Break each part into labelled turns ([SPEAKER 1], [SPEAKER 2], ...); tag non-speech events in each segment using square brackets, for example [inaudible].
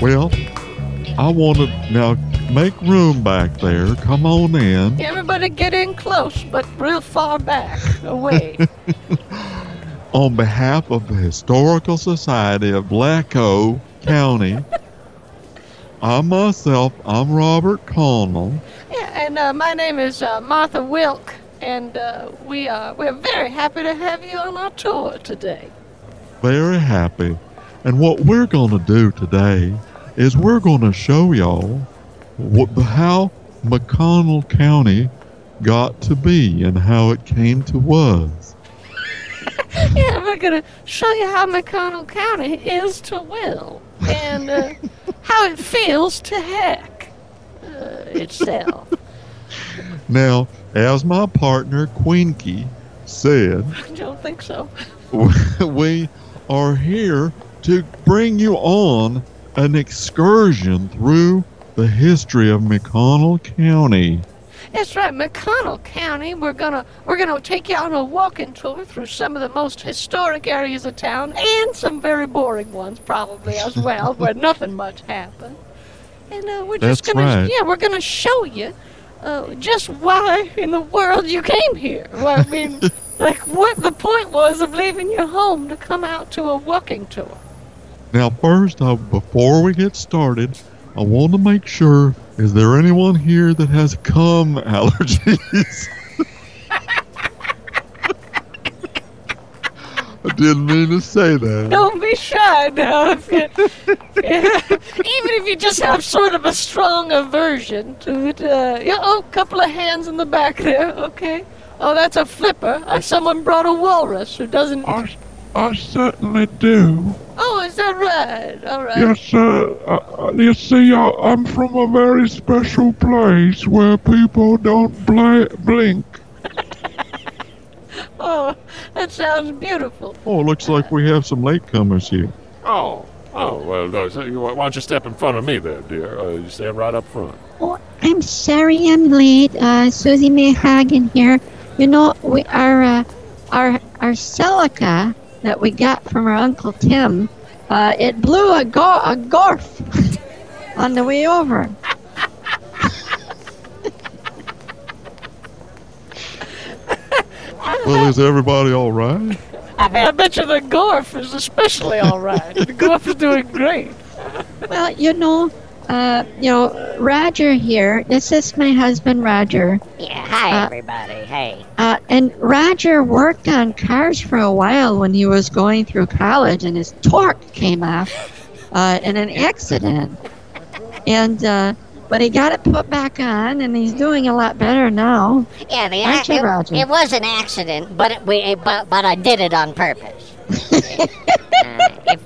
[SPEAKER 1] Well, I want to now make room back there. Come on in.
[SPEAKER 2] Everybody get in close, but real far back, away. [laughs]
[SPEAKER 1] On behalf of the Historical Society of Blacko County, [laughs] I myself, I'm Robert Connell.
[SPEAKER 2] yeah, and uh, my name is uh, Martha Wilk, and uh, we are we're very happy to have you on our tour today.
[SPEAKER 1] Very happy. And what we're going to do today is we're going to show y'all what how McConnell County got to be and how it came to was. [laughs]
[SPEAKER 2] Yeah, we're gonna show you how McConnell County is to Will, and uh, [laughs] how it feels to heck uh, itself. [laughs]
[SPEAKER 1] Now, as my partner Quinky said,
[SPEAKER 2] I don't think so.
[SPEAKER 1] we are here to bring you on an excursion through the history of McConnell County.
[SPEAKER 2] That's right, McConnell County. We're gonna we're gonna take you on a walking tour through some of the most historic areas of town and some very boring ones probably as [laughs] well, where nothing much happened. And uh, we're just
[SPEAKER 1] That's
[SPEAKER 2] gonna
[SPEAKER 1] right.
[SPEAKER 2] yeah, we're gonna show you uh, just why in the world you came here. Well, I mean, [laughs] like what the point was of leaving your home to come out to a walking tour.
[SPEAKER 1] Now, first, uh, before we get started, I want to make sure is there anyone here that has cum [laughs] allergies? I didn't mean to say that.
[SPEAKER 2] Don't be shy now. If you, even if you just have sort of a strong aversion to it. Uh, yeah, oh, couple of hands in the back there. Okay. Oh, that's a flipper. Uh, someone brought a walrus who doesn't.
[SPEAKER 3] I certainly do.
[SPEAKER 2] Oh, is that right? All right.
[SPEAKER 3] Yes, sir. Uh, uh, you see, I, I'm from a very special place where people don't bla- blink. [laughs]
[SPEAKER 2] Oh, that sounds beautiful.
[SPEAKER 1] Oh, it looks like we have some latecomers here.
[SPEAKER 4] Oh, oh, well, no, so you- why don't you step in front of me there, dear? Uh, you stand right up front.
[SPEAKER 5] Oh, I'm sorry I'm late. Uh, Susie May Hagen here. You know, we our uh, our our Celica that we got from our uncle Tim, uh, it blew a, go- a gorf [laughs] on the way over. [laughs]
[SPEAKER 1] Well, is everybody all right?
[SPEAKER 2] I bet you the Gorf is especially all right. the Gorf is doing great.
[SPEAKER 5] Well, you know, uh, you know, Roger here. This is my husband, Roger.
[SPEAKER 6] Yeah, hi
[SPEAKER 5] Uh,
[SPEAKER 6] everybody. Hey.
[SPEAKER 5] Uh, and Roger worked on cars for a while when he was going through college, and his torque came off [laughs] uh, in an accident. And uh, but he got it put back on, and he's doing a lot better now.
[SPEAKER 6] Yeah, the
[SPEAKER 5] Aren't you,
[SPEAKER 6] it,
[SPEAKER 5] Roger?
[SPEAKER 6] it was an accident, but it, we but but I did it on purpose. [laughs] uh, if,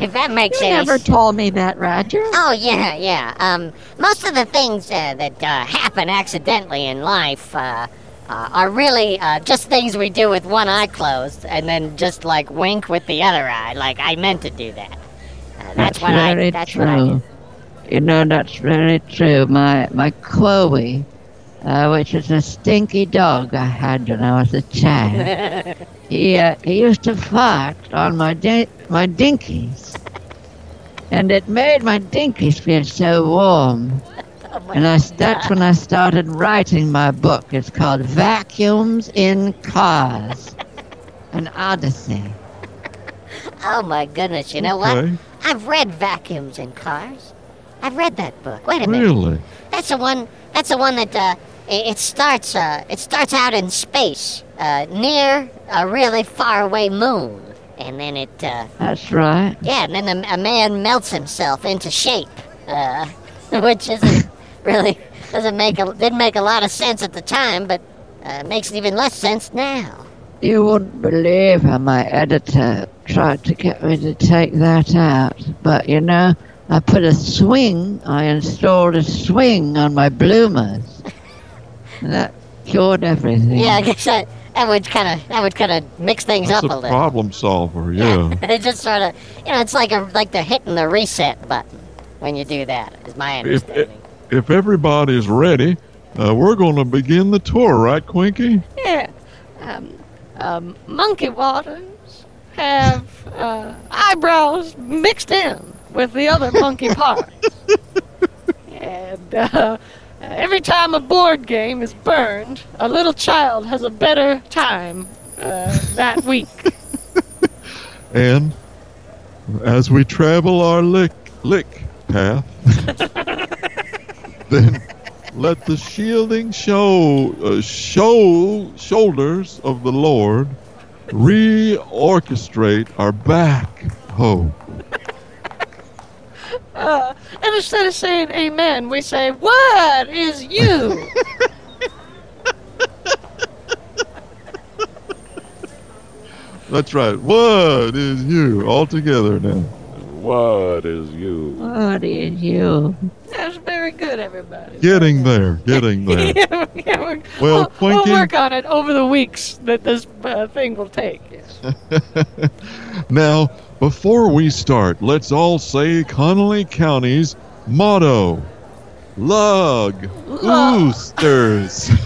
[SPEAKER 6] if that makes
[SPEAKER 5] You
[SPEAKER 6] any
[SPEAKER 5] never told me that, Roger.
[SPEAKER 6] Oh yeah, yeah. Um, most of the things uh, that uh, happen accidentally in life uh, uh, are really uh, just things we do with one eye closed, and then just like wink with the other eye, like I meant to do that. Uh, that's, what I. That's what I.
[SPEAKER 5] You know, that's very true. My my Chloe, uh, which is a stinky dog I had when I was a child, [laughs] he uh, he used to fart on my di- my dinkies, and it made my dinkies feel so warm.
[SPEAKER 6] Oh
[SPEAKER 5] And I, that's when I started writing my book. It's called Vacuums in Cars, an Odyssey.
[SPEAKER 6] Oh my goodness! You know what? I've read vacuums in cars. I've read that book. Wait a minute.
[SPEAKER 1] Really?
[SPEAKER 6] That's the one. That's the one that uh, it, it starts. Uh, it starts out in space, uh, near a really far away moon, and then it. Uh,
[SPEAKER 5] That's right.
[SPEAKER 6] yeah, and then a, a man melts himself into shape, uh, [laughs] which isn't really doesn't make a didn't make a lot of sense at the time, but uh, makes even less sense now.
[SPEAKER 5] You wouldn't believe how my editor tried to get me to take that out. But you know, I put a swing, I installed a swing on my bloomers. And that cured everything.
[SPEAKER 6] Yeah, I guess that that would kind of that would kind of mix things
[SPEAKER 1] That's
[SPEAKER 6] up a
[SPEAKER 1] a
[SPEAKER 6] little.
[SPEAKER 1] problem solver, yeah. [laughs]
[SPEAKER 6] it just sort of, you know, it's like a like they're hitting the reset button when you do that. Is my
[SPEAKER 1] If,
[SPEAKER 6] understanding.
[SPEAKER 1] if everybody's ready, uh, we're going to begin the tour, right, Quinky?
[SPEAKER 2] Yeah. Um, um, monkey waters have uh, eyebrows mixed in. with the other monkey [laughs] parts. and uh, every time a board game is burned, a little child has a better time uh, that [laughs] week.
[SPEAKER 1] And as we travel our lick lick path, [laughs] then let the shielding show uh, show shoulders of the Lord reorchestrate our back home.
[SPEAKER 2] Uh, and instead of saying amen, we say, What is you?
[SPEAKER 1] That's right. What is you all together now?
[SPEAKER 4] What is you?
[SPEAKER 5] What is you?
[SPEAKER 2] That's very good, everybody.
[SPEAKER 1] Getting there, getting there. [laughs]
[SPEAKER 2] yeah, yeah, we're-
[SPEAKER 1] Well,
[SPEAKER 2] we'll, we'll work on it over the weeks that this uh, thing will take. yes. [laughs]
[SPEAKER 1] Now, before we start, let's all say Connolly County's motto Lug. Oosters. [laughs]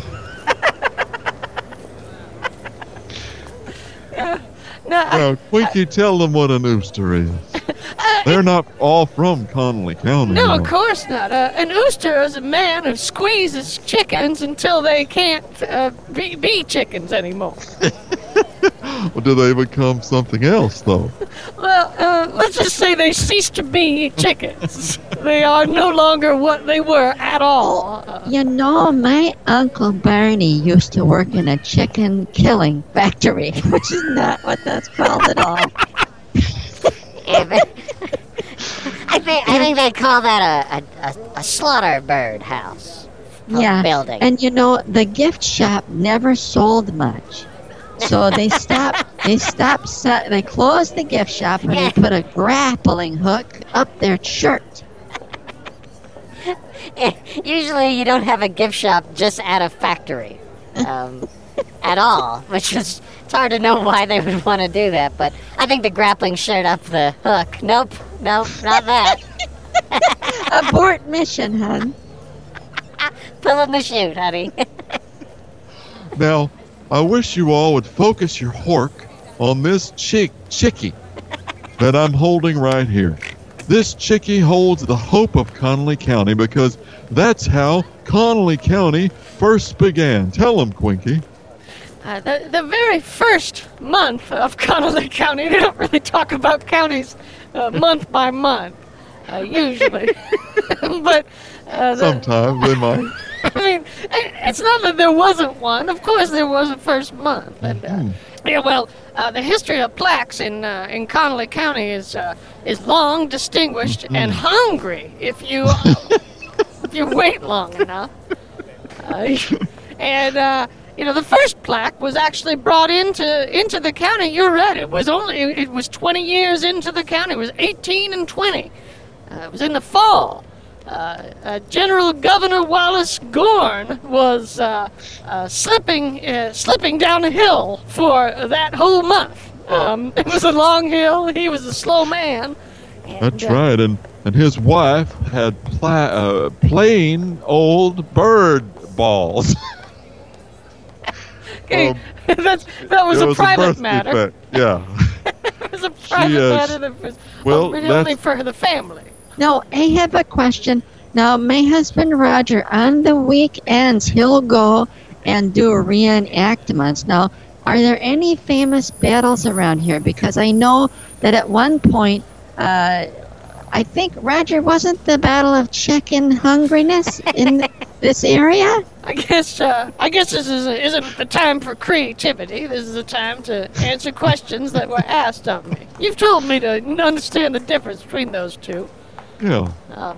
[SPEAKER 2] Now, I-
[SPEAKER 1] now, Quinky, tell them what an ooster is. [laughs] They're not all from Connolly County.
[SPEAKER 2] no, of course not. Uh, an ooster is a man who squeezes chickens until they can't uh, be, be chickens anymore. [laughs]
[SPEAKER 1] Or do they become something else, though? [laughs]
[SPEAKER 2] Well, uh, let's just say they cease to be chickens. [laughs] they are no longer what they were at all.
[SPEAKER 5] You know, my Uncle Barney used to work in a chicken killing factory, [laughs] which is not what that's called at all.
[SPEAKER 6] I think I think they call that a a, a, a slaughter bird house.
[SPEAKER 5] Yeah.
[SPEAKER 6] Building.
[SPEAKER 5] And you know, the gift shop never sold much. So they stopped, they stopped, se- they closed the gift shop and they put a grappling hook up their shirt. [laughs]
[SPEAKER 6] Usually, you don't have a gift shop just at a factory, um, [laughs] at all. Which is it's hard to know why they would want to do that. But I think the grappling shirt up the hook. Nope, nope, not that. [laughs]
[SPEAKER 5] Abort mission, hon.
[SPEAKER 6] Pull in the chute, honey.
[SPEAKER 1] Now, I wish you all would focus your hork on this chick chickie that I'm holding right here. This chickie holds the hope of Connolly County because that's how Connolly County first began. Tell them, Quinky.
[SPEAKER 2] Uh, the, the very first month of Connolly [laughs] County, they don't really talk about counties uh, [laughs] month by month, uh, usually. [laughs] but uh, the,
[SPEAKER 1] Sometimes they might. [laughs]
[SPEAKER 2] I mean, it's not that there wasn't one. Of course, there was a first month. And, uh, yeah, well, uh, the history of plaques in uh, in Connolly County is uh, is long, distinguished, and hungry. If you [laughs] if you wait long enough, uh, [laughs] and uh, you know the first plaque was actually brought into into the county. You're right. It was only it was 20 years into the county. It was 18 and 20. Uh, it was in the fall. Uh, uh, General Governor Wallace Gorn was uh, uh, slipping uh, slipping down a hill for that whole month. Um, [laughs] it was a long hill. He was a slow man. and,
[SPEAKER 1] That's right. And and his wife had pla- uh, plain old bird balls. [laughs]
[SPEAKER 2] Okay,
[SPEAKER 1] Um, [laughs]
[SPEAKER 2] that's that was a
[SPEAKER 1] was
[SPEAKER 2] private
[SPEAKER 1] birth
[SPEAKER 2] matter.
[SPEAKER 1] Yeah.
[SPEAKER 2] It was a private
[SPEAKER 1] uh,
[SPEAKER 2] matter that was
[SPEAKER 1] well,
[SPEAKER 2] only for the family.
[SPEAKER 5] Now, I have a question. Now, my husband Roger, on the weekends, he'll go and do reenactments. Now, are there any famous battles around here? Because I know that at one point, uh, I think Roger wasn't the Battle of Chicken Hungriness in [laughs] this area.
[SPEAKER 2] I guess uh, I guess this is isn't the time for creativity. This is the time to answer questions that were asked of me. You've told me to understand the difference between those two.
[SPEAKER 1] Yeah.
[SPEAKER 2] Uh,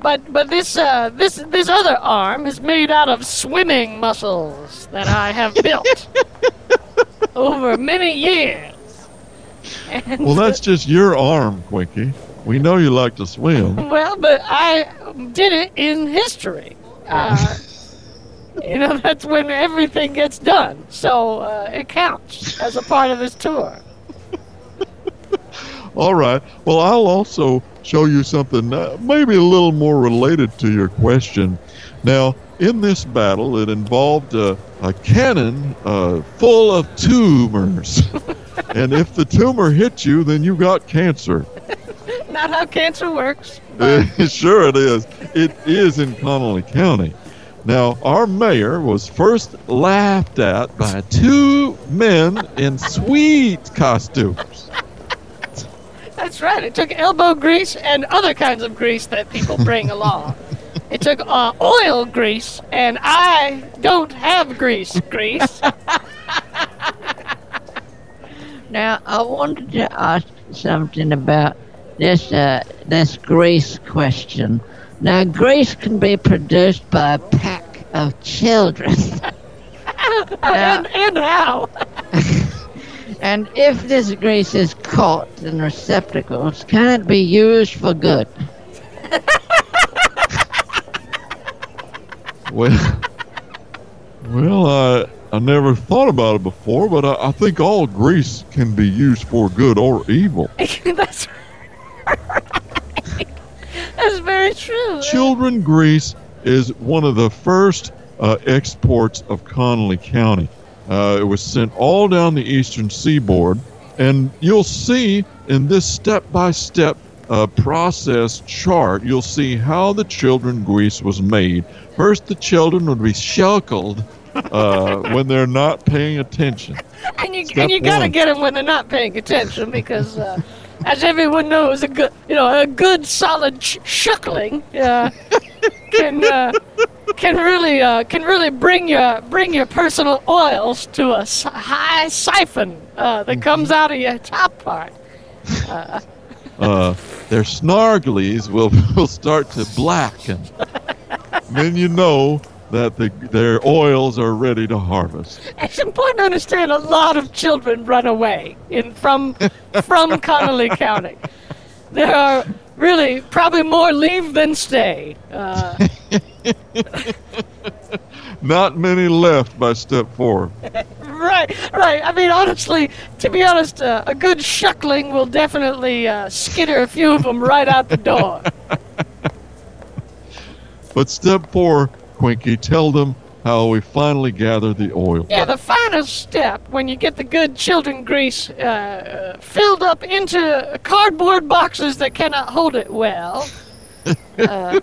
[SPEAKER 2] but but this uh, this this other arm is made out of swimming muscles that I have built [laughs] over many years. And,
[SPEAKER 1] Well, that's just your arm, Quinky. We know you like to swim. [laughs]
[SPEAKER 2] Well, but I did it in history. Uh, [laughs] you know, that's when everything gets done. So uh, it counts as a part of this tour.
[SPEAKER 1] All right. Well, I'll also show you something uh, maybe a little more related to your question. Now, in this battle, it involved uh, a cannon uh, full of tumors. [laughs] and if the tumor hit you, then you got cancer. [laughs]
[SPEAKER 2] not how cancer works. [laughs]
[SPEAKER 1] sure it is. It is in Connolly County. Now, our mayor was first laughed at by two men in sweet costumes.
[SPEAKER 2] That's right. It took elbow grease and other kinds of grease that people bring [laughs] along. It took uh, oil grease, and I don't have grease grease. [laughs]
[SPEAKER 5] Now, I wanted to ask something about this uh, this grease question. Now, grease can be produced by a pack of children. [laughs]
[SPEAKER 2] and, and how?
[SPEAKER 5] And if this grease is caught in receptacles, can it be used for good? [laughs]
[SPEAKER 1] Well, well, I I never thought about it before, but I, I think all grease can be used for good or evil. [laughs]
[SPEAKER 2] That's That's very true.
[SPEAKER 1] Children grease is one of the first uh, exports of Connolly County. Uh, it was sent all down the eastern seaboard, and you'll see in this step-by-step uh, process chart, you'll see how the children grease was made. First, the children would be shackled uh, [laughs] when they're not paying attention.
[SPEAKER 2] And you
[SPEAKER 1] Step
[SPEAKER 2] and you gotta get them when they're not paying attention because, uh, as everyone knows, a good you know a good solid sh- shuckling uh, [laughs] can uh, can really uh, can really bring your bring your personal oils to a high siphon uh, that comes out of your top part.
[SPEAKER 1] uh, their snarglies will, [laughs] will start to blacken. then you know that the, their oils are ready to harvest.
[SPEAKER 2] It's important to understand a lot of children run away in from from Connolly County. There are really probably more leave than stay. Uh, [laughs]
[SPEAKER 1] Not many left by step four. [laughs]
[SPEAKER 2] right, right. I mean, honestly, to be honest, uh, a good shuckling will definitely uh, skitter a few of them right out the door. [laughs]
[SPEAKER 1] But step four, Quinky, tell them how we finally gather the oil.
[SPEAKER 2] Yeah, the final step when you get the good children grease uh, uh, filled up into cardboard boxes that cannot hold it well. [laughs] Uh,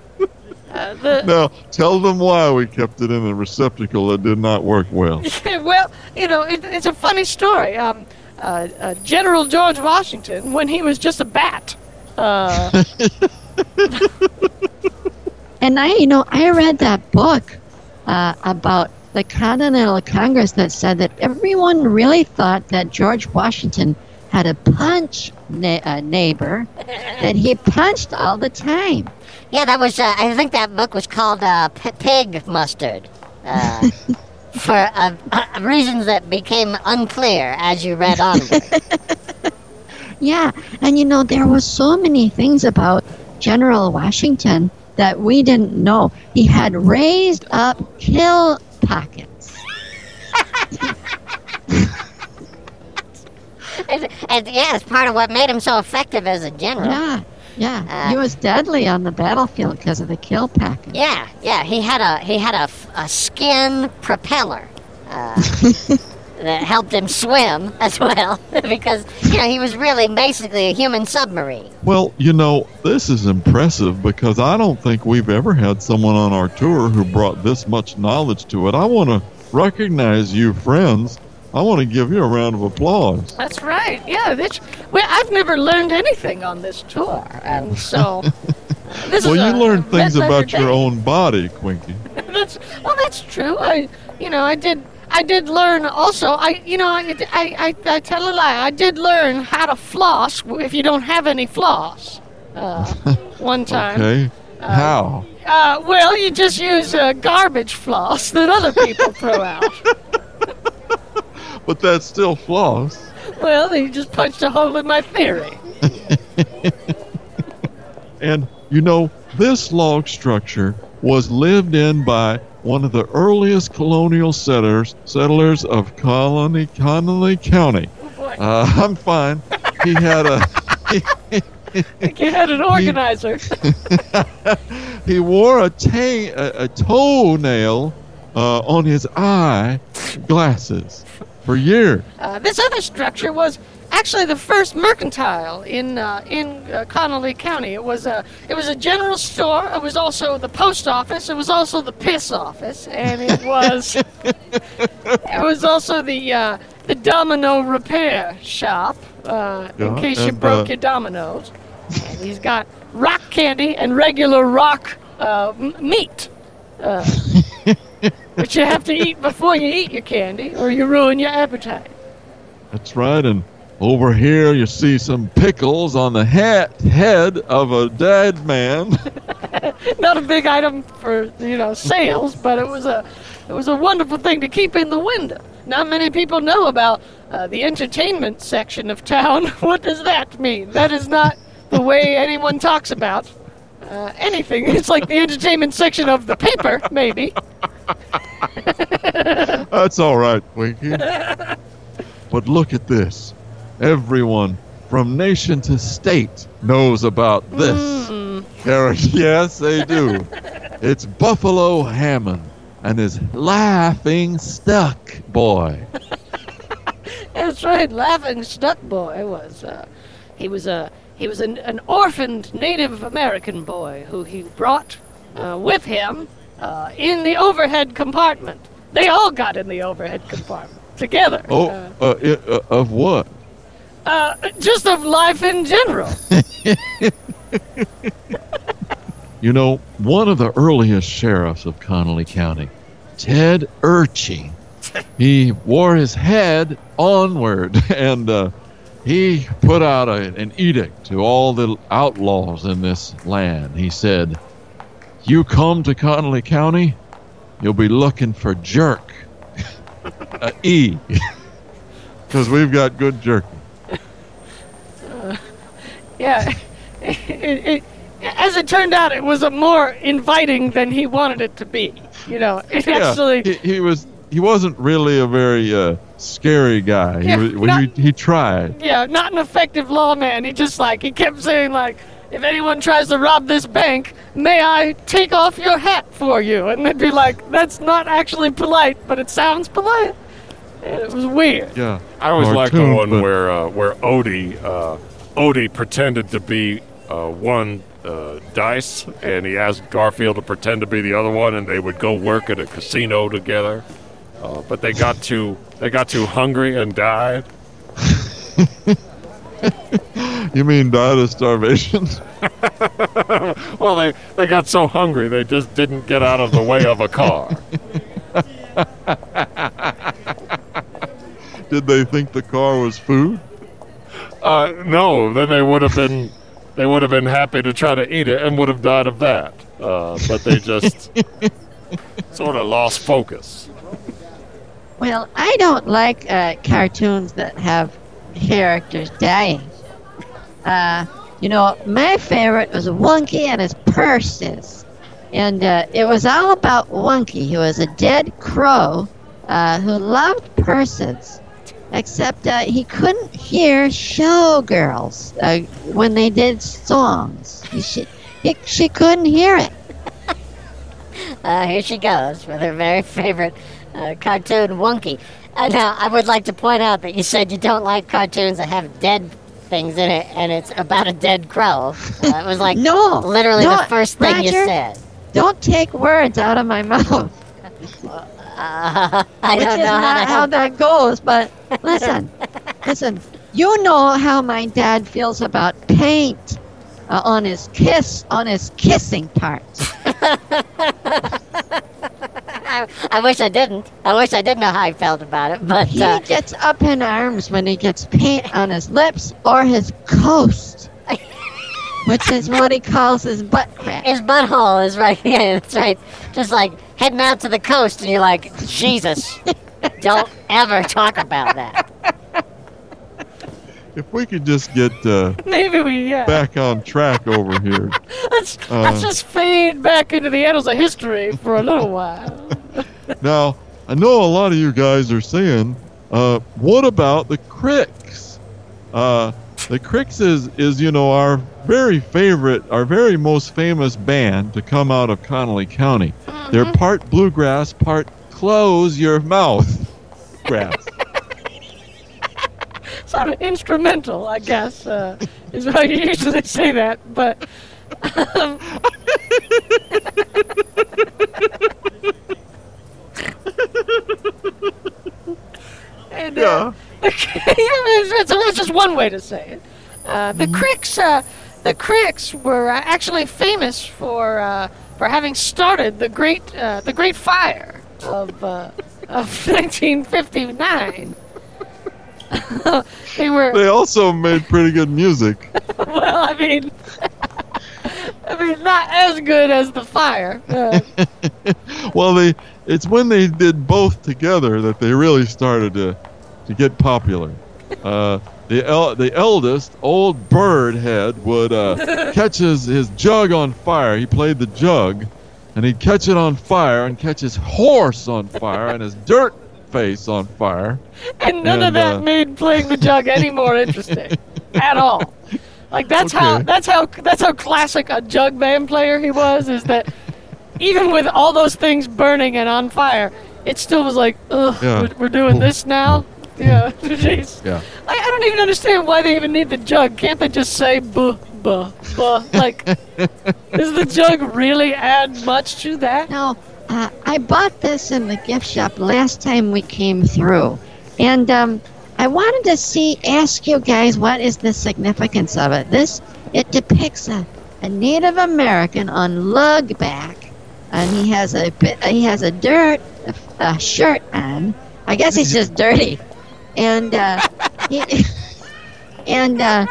[SPEAKER 2] uh, the,
[SPEAKER 1] Now, tell them why we kept it in a receptacle that did not work well. [laughs]
[SPEAKER 2] well, you know, it, it's a funny story. Um, uh, uh, General George Washington, when he was just a bat, uh, [laughs]
[SPEAKER 5] And I, you know, I read that book uh, about the Continental Congress that said that everyone really thought that George Washington had a punch na- uh, neighbor that he punched all the time.
[SPEAKER 6] Yeah, that was. Uh, I think that book was called uh, P- Pig Mustard. Uh, [laughs] for uh, uh, reasons that became unclear as you read on. [laughs]
[SPEAKER 5] Yeah, and you know, there was so many things about General Washington that we didn't know. He had raised up kill pockets. [laughs]
[SPEAKER 6] and, and yeah, it's part of what made him so effective as a general.
[SPEAKER 5] Yeah, yeah.
[SPEAKER 6] Uh,
[SPEAKER 5] he was deadly on the battlefield because of the kill packets.
[SPEAKER 6] Yeah, yeah. He had a he had a, a skin propeller uh, [laughs] Uh, that helped him swim [laughs] as well because you know he was really basically a human submarine.
[SPEAKER 1] Well, you know, this is impressive because I don't think we've ever had someone on our tour who brought this much knowledge to it. I want to recognize you, friends. I want to give you a round of applause.
[SPEAKER 2] that's right. Yeah, this, well, I've never learned anything on this tour, and so [laughs] this
[SPEAKER 1] Well,
[SPEAKER 2] is
[SPEAKER 1] you
[SPEAKER 2] a
[SPEAKER 1] learned things about your
[SPEAKER 2] day.
[SPEAKER 1] own body, Quinky. [laughs]
[SPEAKER 2] that's well, that's true. I, you know, I did. I did learn also. I, you know, I, I, I, I tell a lie. I did learn how to floss if you don't have any floss. Uh, [laughs] one time.
[SPEAKER 1] Okay. How?
[SPEAKER 2] Uh, well, you just use uh, garbage floss that other people throw [laughs] out.
[SPEAKER 1] But that's still floss.
[SPEAKER 2] Well, you just punched a hole in my theory. [laughs]
[SPEAKER 1] And you know, this log structure was lived in by one of the earliest colonial settlers settlers of Colony Connolly County.
[SPEAKER 2] Oh
[SPEAKER 1] Uh, [laughs] I'm fine. He had a [laughs]
[SPEAKER 2] like you had an organizer. [laughs]
[SPEAKER 1] he wore a, ta- a, a toenail uh, on his eye glasses. for years.
[SPEAKER 2] Uh, this other structure was actually the first mercantile in uh, in uh, Connolly County. It was a it was a general store. It was also the post office. It was also the piss office, and it was [laughs] it was also the uh, the domino repair shop. Uh, in case you broke
[SPEAKER 1] uh,
[SPEAKER 2] your dominoes. And he's got rock candy and regular rock uh, m- meat. Uh, [laughs] which you have to eat before you eat your candy, or you ruin your appetite.
[SPEAKER 1] That's right. And over here, you see some pickles on the head head of a dead man. [laughs]
[SPEAKER 2] Not a big item for you know sales, but it was a it was a wonderful thing to keep in the window. Not many people know about uh, the entertainment section of town. [laughs] what does that mean? That is not the way anyone talks about uh, anything. It's like the entertainment section of the paper, maybe.
[SPEAKER 1] That's all right, Winky. [laughs] but look at this. Everyone from nation to state knows about this. character. [laughs] yes, they do. It's Buffalo Hammond and his laughing stuck boy. [laughs]
[SPEAKER 2] That's right. Laughing Stuck Boy was uh, he was a he was an, an orphaned Native American boy who he brought uh, with him uh, in the overhead compartment. They all got in the overhead compartment together.
[SPEAKER 1] Oh,
[SPEAKER 2] Uh,
[SPEAKER 1] uh, i- uh, of what?
[SPEAKER 2] Uh, just of life in general. [laughs]
[SPEAKER 1] You know, one of the earliest sheriffs of Connolly County, Ted Urchy, he wore his head onward [laughs] and uh, he put out a, an edict to all the outlaws in this land. He said, You come to Connolly County, you'll be looking for jerk. [laughs] a E. Because we've got good jerky.
[SPEAKER 2] Yeah. It, it, as it turned out, it was a more inviting than he wanted it to be. You know, it actually.
[SPEAKER 1] he, he was he wasn't really a very uh, scary guy.
[SPEAKER 2] Yeah,
[SPEAKER 1] he, was,
[SPEAKER 2] not-
[SPEAKER 1] he, he tried.
[SPEAKER 2] yeah, not an effective lawman. He just like he kept saying like, if anyone tries to rob this bank, may I take off your hat for you? And they'd be like, that's not actually polite, but it sounds polite. And it was weird.
[SPEAKER 1] Yeah.
[SPEAKER 4] I always liked the one
[SPEAKER 1] but-
[SPEAKER 4] where uh, where Odie uh, Odie pretended to be uh, one uh, dice, and he asked Garfield to pretend to be the other one, and they would go work at a casino together. Uh, but they got too they got too hungry and died. [laughs]
[SPEAKER 1] You mean died of starvation? [laughs] [laughs]
[SPEAKER 4] Well, they they got so hungry they just didn't get out of the way of a car.
[SPEAKER 1] Did they think the car was food?
[SPEAKER 4] Uh, no, then they would have been they would have been happy to try to eat it and would have died of that. Uh, but they just [laughs] sort of lost focus.
[SPEAKER 5] Well, I don't like uh, cartoons that have characters dying. Uh, you know, my favorite was Wonky and his purses. And uh, it was all about Wonky, who was a dead crow uh, who loved purses. Except uh, he couldn't hear showgirls uh, when they did songs. He, she, he, she couldn't hear it. [laughs]
[SPEAKER 6] Uh, here she goes with her very favorite uh, cartoon, Wonky. Uh, now, I would like to point out that you said you don't like cartoons that have dead things in it, and it's about a dead crow. Uh, it was [laughs] like
[SPEAKER 5] No,
[SPEAKER 6] literally
[SPEAKER 5] no,
[SPEAKER 6] the first thing you said.
[SPEAKER 5] Don't take words out of my [laughs] mouth.
[SPEAKER 6] Uh, I
[SPEAKER 5] which
[SPEAKER 6] don't
[SPEAKER 5] is
[SPEAKER 6] know how
[SPEAKER 5] not how that goes. But listen, [laughs] listen. You know how my dad feels about paint uh, on his kiss, on his kissing parts. [laughs]
[SPEAKER 6] I, I wish I didn't. I wish I did know how he felt about it, but
[SPEAKER 5] He
[SPEAKER 6] uh,
[SPEAKER 5] gets up in arms when he gets paint on his lips or his coast, which is what he calls his butt crack.
[SPEAKER 6] his butthole is right. [laughs] Yeah, that's right. Just like heading out to the coast, and you're like, Jesus, [laughs] don't ever talk about that.
[SPEAKER 1] If we could just get uh,
[SPEAKER 2] Maybe we yeah.
[SPEAKER 1] back on track over here.
[SPEAKER 2] let's
[SPEAKER 1] uh,
[SPEAKER 2] let's just fade back into the annals of history for a little while. [laughs]
[SPEAKER 1] Now, I know a lot of you guys are saying, uh, what about the Cricks? Uh, the Cricks is, is, you know, our very favorite, our very most famous band to come out of Connolly County. They're part bluegrass, part close your mouth [laughs] grass. [laughs]
[SPEAKER 2] sort of instrumental, I guess, uh, is how you usually say that. But um, [laughs] and, uh, [laughs] it's, it's just one way to say it. Uh, the Cricks, uh, the Cricks were uh, actually famous for uh, for having started the great uh, the Great Fire of uh, of [laughs] 1959. [laughs] they were.
[SPEAKER 1] They also made pretty good music.
[SPEAKER 2] well, I mean, I mean, not as good as the Fire.
[SPEAKER 1] Well, they it's when they did both together that they really started to to get popular. Uh, the el- the eldest, old Birdhead, would uh, [laughs] catch his, his jug on fire. He played the jug, and he'd catch it on fire and catch his horse on fire and his dirt face on fire.
[SPEAKER 2] and none of that
[SPEAKER 1] uh,
[SPEAKER 2] made playing the jug any more [laughs] interesting at all. Like that's how that's how that's how classic a jug band player he was. Is that even with all those things burning and on fire, it still was like, ugh,
[SPEAKER 1] Yeah.
[SPEAKER 2] we're, we're doing this now. Yeah, [laughs] [laughs] jeez.
[SPEAKER 1] Yeah.
[SPEAKER 2] I, I don't even understand why they even need the jug. Can't they just say buh buh buh? Like, [laughs] does the jug really add much to that?
[SPEAKER 5] No, uh, I bought this in the gift shop last time we came through, and um, I wanted to see, ask you guys, what is the significance of it? This it depicts a, a Native American on lug back, and he has a bit, he has a dirt uh, shirt on. I guess he's just dirty, and uh, he, and uh,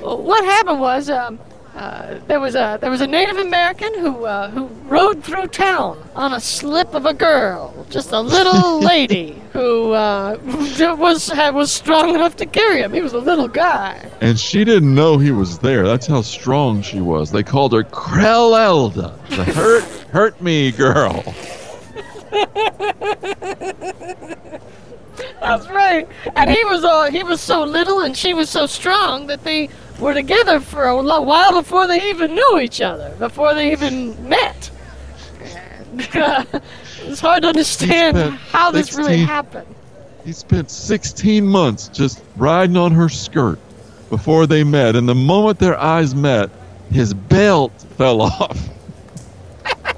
[SPEAKER 2] Well, what happened was um, uh, there was a there was a Native American who uh, who rode through town on a slip of a girl, just a little [laughs] lady who uh, [laughs] was was strong enough to carry him. He was a little guy.
[SPEAKER 1] And she didn't know he was there. That's how strong she was. They called her Krelelda, the hurt hurt me girl. [laughs]
[SPEAKER 2] That's right. And he was uh, he was so little and she was so strong that they were together for a while before they even knew each other, before they even met. And, [laughs] uh, it's hard to understand how this really happened.
[SPEAKER 1] He spent 16 months just riding on her skirt before they met. And the moment their eyes met, his belt fell off. [laughs]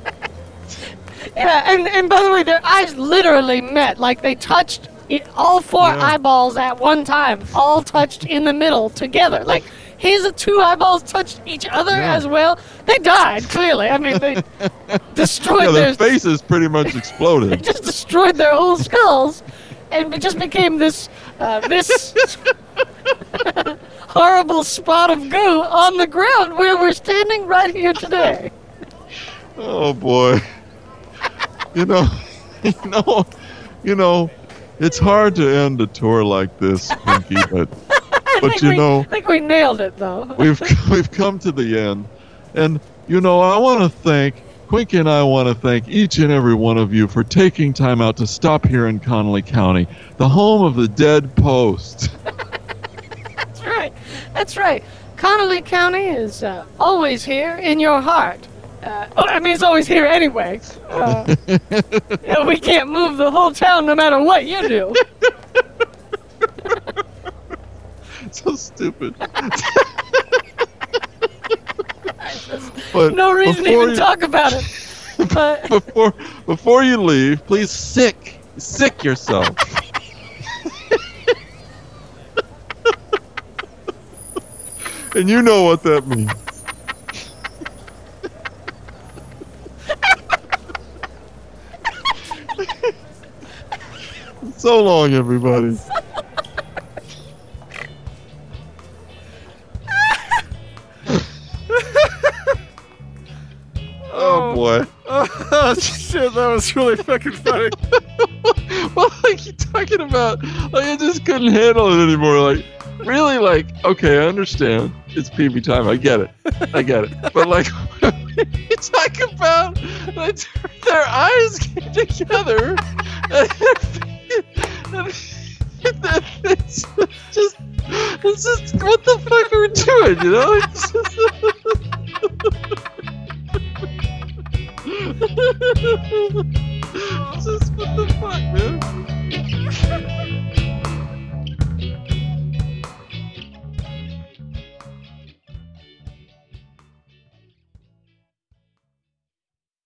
[SPEAKER 2] Yeah, and, and by the way, their eyes literally met. Like they touched it, all four
[SPEAKER 1] Yeah.
[SPEAKER 2] eyeballs at one time, all touched in the middle together. Like his two eyeballs touched each other
[SPEAKER 1] Yeah.
[SPEAKER 2] as well. They died, clearly. I mean, they [laughs] destroyed
[SPEAKER 1] Yeah,
[SPEAKER 2] their
[SPEAKER 1] their faces pretty much [laughs] exploded.
[SPEAKER 2] They just destroyed their whole skulls, and it just became this uh, this [laughs] horrible spot of goo on the ground where we're standing right here today.
[SPEAKER 1] Oh boy. You know, you know, you know, it's hard to end a tour like this, [laughs] Pinky, but but you
[SPEAKER 2] we,
[SPEAKER 1] know,
[SPEAKER 2] I think we nailed it though.
[SPEAKER 1] we've [laughs] we've come to the end, and you know I want to thank Quinky and I want to thank each and every one of you for taking time out to stop here in Connolly County, the home of the Dead Post. [laughs]
[SPEAKER 2] That's right. That's right. Connolly County is uh, always here in your heart. Uh, oh, I mean, it's always here anyway. Uh, [laughs] we can't move the whole town no matter what you do. [laughs]
[SPEAKER 1] so stupid. [laughs] but
[SPEAKER 2] No reason to even
[SPEAKER 1] you-
[SPEAKER 2] talk about it. But
[SPEAKER 1] before before you leave, please sick sick yourself. and you know what that means. So long, everybody. [laughs] Oh, oh boy. [laughs]
[SPEAKER 4] Oh shit, that was really fucking funny. [laughs]
[SPEAKER 1] well, like you talking about, like I just couldn't handle it anymore. Like, really, like, okay, I understand. It's PB time. I get it. I get it. But like, you talk about like, their eyes came together. And, and just, it's just, what the fuck are we doing, you know? It's just, it's [laughs] just what the fuck, man?